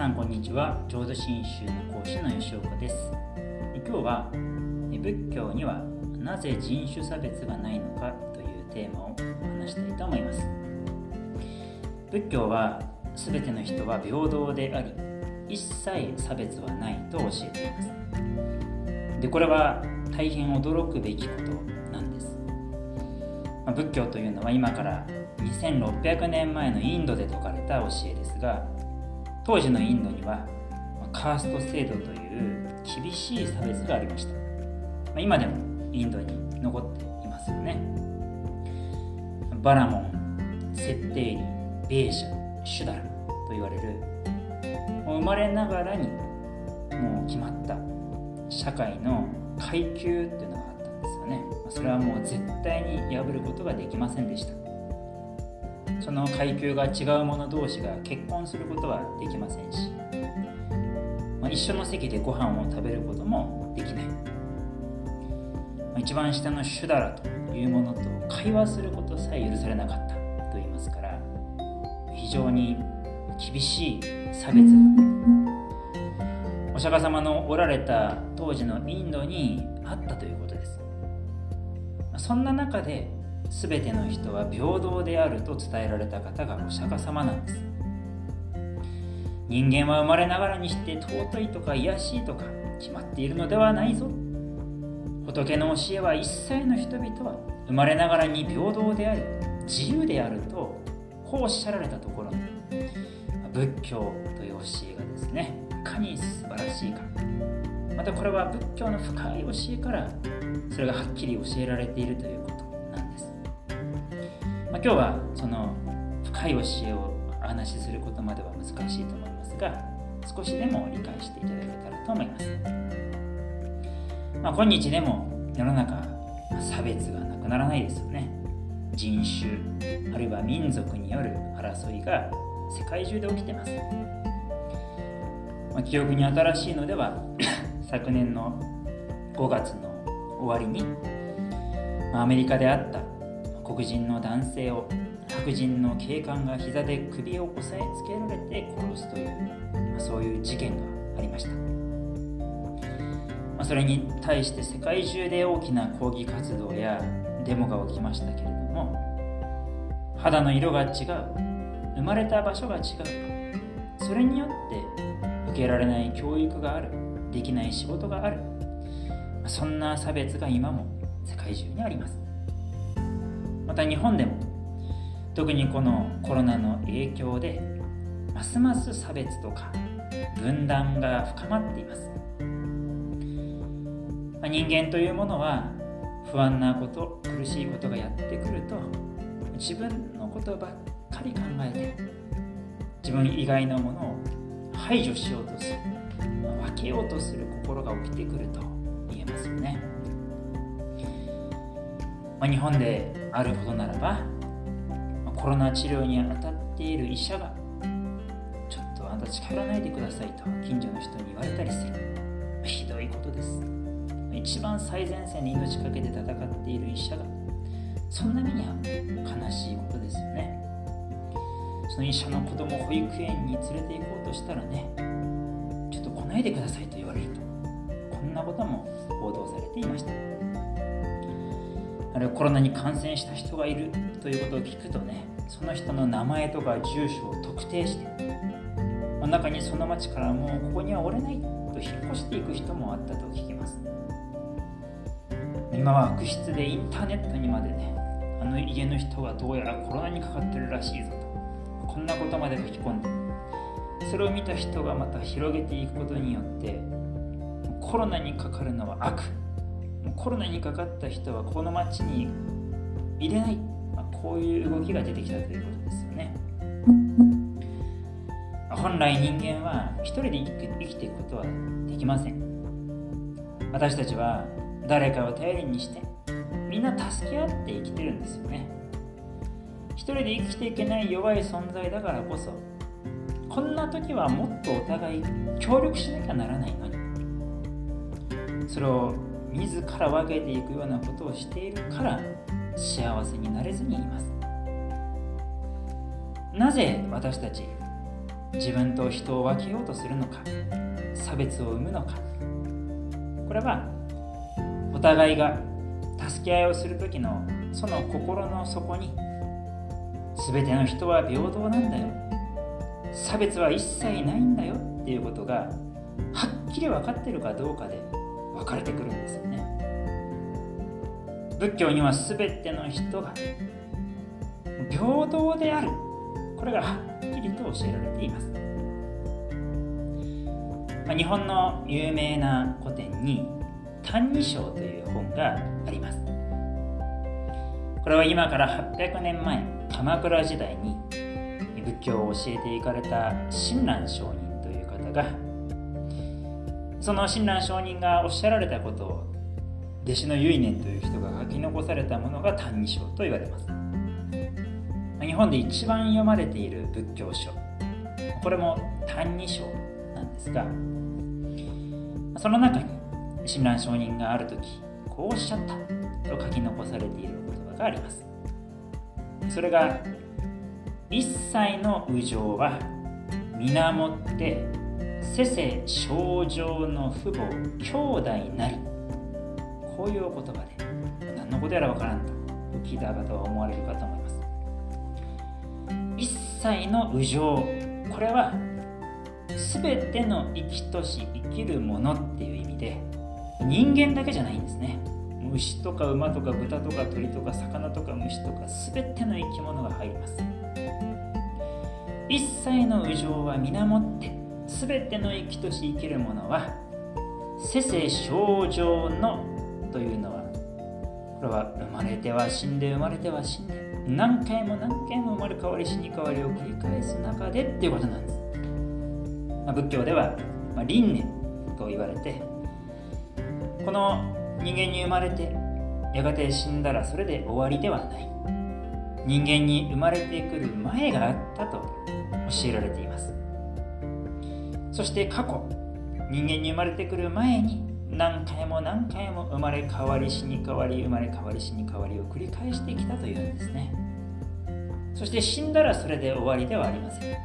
さんこんにちは。浄土真宗の講師の吉岡です。今日は仏教にはなぜ人種差別がないのかというテーマを話したいと思います。仏教は全ての人は平等であり一切差別はないと教えています。でこれは大変驚くべきことなんです、仏教というのは今から2600年前のインドで説かれた教えですが当時のインドにはカースト制度という厳しい差別がありました。今でもインドに残っていますよね。バラモンセッテーリベーシャシュダルと言われる生まれながらにもう決まった社会の階級っていうのがあったんですよね。それはもう絶対に破ることができませんでした。その階級が違う者同士が結婚することはできませんし、まあ、一緒の席でご飯を食べることもできない、まあ、一番下のシュダラというものと会話することさえ許されなかったと言いますから非常に厳しい差別。お釈迦様のおられた当時のインドにあったということです。そんな中で全ての人は平等であると伝えられた方がお釈迦様なんです。人間は生まれながらにして尊いとか卑しいとか決まっているのではないぞ。仏の教えは一切の人々は生まれながらに平等であり自由であるとこうおっしゃられたところ仏教という教えがですねいかに素晴らしいか。またこれは仏教の深い教えからそれがはっきり教えられているということ、今日はその深い教えをお話しすることまでは難しいと思いますが少しでも理解していただけたらと思います、まあ、今日でも世の中差別がなくならないですよね。人種あるいは民族による争いが世界中で起きてます、まあ、記憶に新しいのでは 昨年の5月の終わりに、まあ、アメリカであった黒人の男性を白人の警官が膝で首を押さえつけられて殺すという、まあ、そういう事件がありました、まあ、それに対して世界中で大きな抗議活動やデモが起きましたけれども肌の色が違う生まれた場所が違うそれによって受けられない教育があるできない仕事があるそんな差別が今も世界中にあります。また日本でも特にこのコロナの影響でますます差別とか分断が深まっています、まあ、人間というものは不安なこと苦しいことがやってくると自分のことばっかり考えて自分以外のものを排除しようとする、分けようとする心が起きてくると言えますよね。まあ、日本であることならば、まあ、コロナ治療に当たっている医者がちょっとあなた近寄らないでくださいと近所の人に言われたりする、まあ、ひどいことです。一番最前線に命かけて戦っている医者がそんな目に遭う悲しいことですよね。その医者の子供を保育園に連れて行こうとしたらねちょっと来ないでくださいと言われるとこんなことも報道されていました。あるいはコロナに感染した人がいるということを聞くとねその人の名前とか住所を特定して中にその町からもうここにはおれないと引っ越していく人もあったと聞きます。今は悪質でインターネットにまでねあの家の人はどうやらコロナにかかってるらしいぞと。こんなことまで書き込んでそれを見た人がまた広げていくことによってコロナにかかるのは悪。コロナにかかった人はこの町に入れない、まあ、こういう動きが出てきたということですよね。本来人間は一人で生きていくことはできません。私たちは誰かを頼りにしてみんな助け合って生きてるんですよね。一人で生きていけない弱い存在だからこそこんな時はもっとお互い協力しなきゃならないのに。それを自ら分けていくようなことをしているから幸せになれずにいます。なぜ私たち自分と人を分けようとするのか差別を生むのか。これはお互いが助け合いをする時のその心の底に全ての人は平等なんだよ。差別は一切ないんだよっていうことがはっきり分かってるかどうかで分かれてくるんですよね。仏教には全ての人が平等である。これがはっきりと教えられています、日本の有名な古典に「歎異抄」という本があります。これは今から800年前鎌倉時代に仏教を教えていかれた親鸞上人という方がその親鸞上人がおっしゃられたことを弟子の唯念という人が書き残されたものが「歎異抄」と言われます。日本で一番読まれている仏教書。これも「歎異抄」なんですがその中に親鸞上人がある時こうおっしゃったと書き残されている言葉があります。それが一切の右上は皆もってせせ症状の父母兄弟なり。こういうお言葉で何のことやらわからんと聞いた方は思われるかと思います。一切の右上これは全ての生きとし生きるものっていう意味で人間だけじゃないんですね。牛とか馬とか豚とか鳥とか魚とか虫とか全ての生き物が入ります。一切の右上は皆もって全ての生きとし生きるものは世世症状のというのはこれは生まれては死んで生まれては死んで何回も何回も生まれ変わり死に変わりを繰り返す中でっていうことなんです、まあ、仏教では、まあ、輪廻と言われてこの人間に生まれてやがて死んだらそれで終わりではない。人間に生まれてくる前があったと教えられています。そして過去人間に生まれてくる前に何回も何回も生まれ変わり死に変わり生まれ変わり死に変わりを繰り返してきたというんですね。そして死んだらそれで終わりではありません。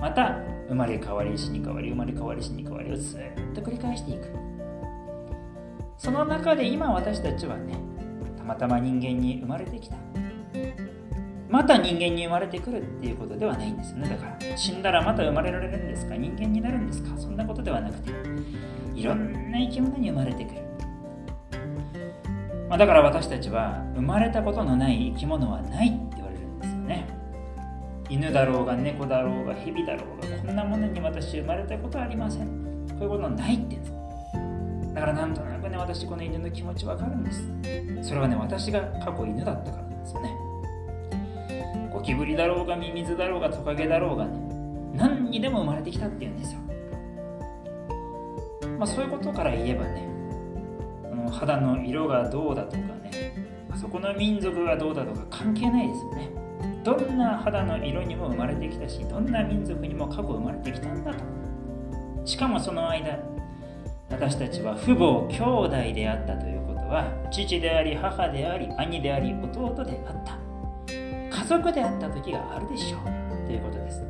また生まれ変わり死に変わり生まれ変わり死に変わりをずっと繰り返していく。その中で今私たちはねたまたま人間に生まれてきた。また人間に生まれてくるっていうことではないんですよね。だから死んだらまた生まれられるんですか？人間になるんですか？そんなことではなくていろんな生き物に生まれてくる、まあ、だから私たちは生まれたことのない生き物はないって言われるんですよね。犬だろうが猫だろうが蛇だろうがこんなものに私生まれたことはありません。こういうことないって言うんですだからなんとなくね、私この犬の気持ちわかるんです。それはね、私が過去犬だったからなんですよね。キブリだろうがミミズだろうがトカゲだろうがね、何にでも生まれてきたって言うんですよ。まあそういうことから言えばね、の肌の色がどうだとかね、そこの民族がどうだとか関係ないですよね。どんな肌の色にも生まれてきたし、どんな民族にも過去生まれてきたんだと。しかもその間、私たちは父母兄弟であったということは父であり母であり兄であり弟であった家族であった時があるでしょう。ということです。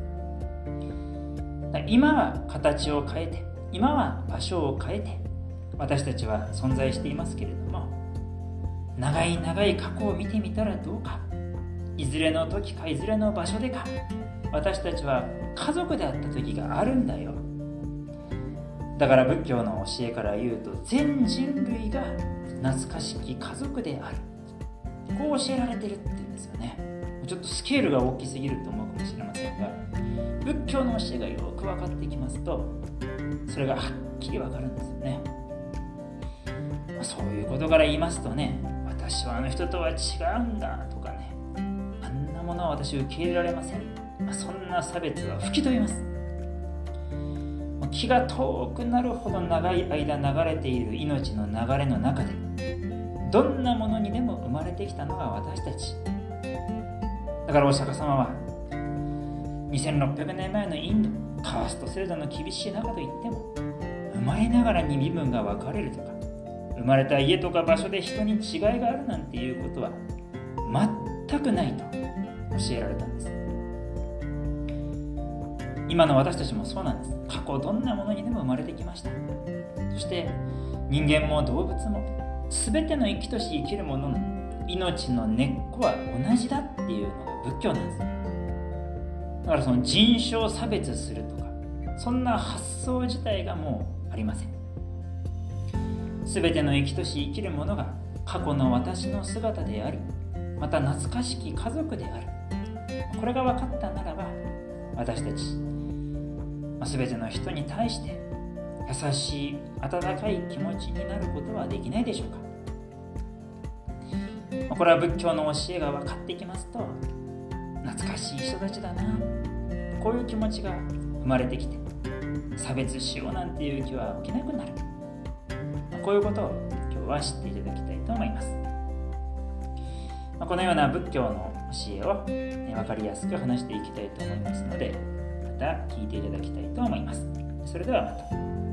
今は形を変えて今は場所を変えて私たちは存在していますけれども長い長い過去を見てみたらどうかいずれの時かいずれの場所でか私たちは家族であった時があるんだよ。だから仏教の教えから言うと全人類が懐かしき家族である。こう教えられてるって言うんですよね。ちょっとスケールが大きすぎると思うかもしれませんが仏教の教えがよく分かってきますとそれがはっきり分かるんですよね。そういうことから言いますとね私はあの人とは違うんだとかねあんなものは私受け入れられません。まそんな差別は吹き飛びます。気が遠くなるほど長い間流れている命の流れの中でどんなものにでも生まれてきたのが私たち。だからお釈迦様は2600年前のインドカースト制度の厳しい中といっても生まれながらに身分が分かれるとか生まれた家とか場所で人に違いがあるなんていうことは全くないと教えられたんです。今の私たちもそうなんです。過去どんなものにでも生まれてきました。そして人間も動物も全ての生きとし生きるものの命の根っこは同じだっていうのが仏教なんですだからその人種を差別するとかそんな発想自体がもうありません。全ての生きとし生きるものが過去の私の姿でありまた懐かしき家族である。これが分かったならば私たち、まあ、全ての人に対して優しい温かい気持ちになることはできないでしょうか、これは仏教の教えが分かってきますとしい人たちだなこういう気持ちが生まれてきて差別しようなんていう気は起きなくなる、ま、こういうことを今日は知っていただきたいと思いますま、このような仏教の教えを、ね、分かりやすく話していきたいと思いますのでまた聞いていただきたいと思います。それではまた。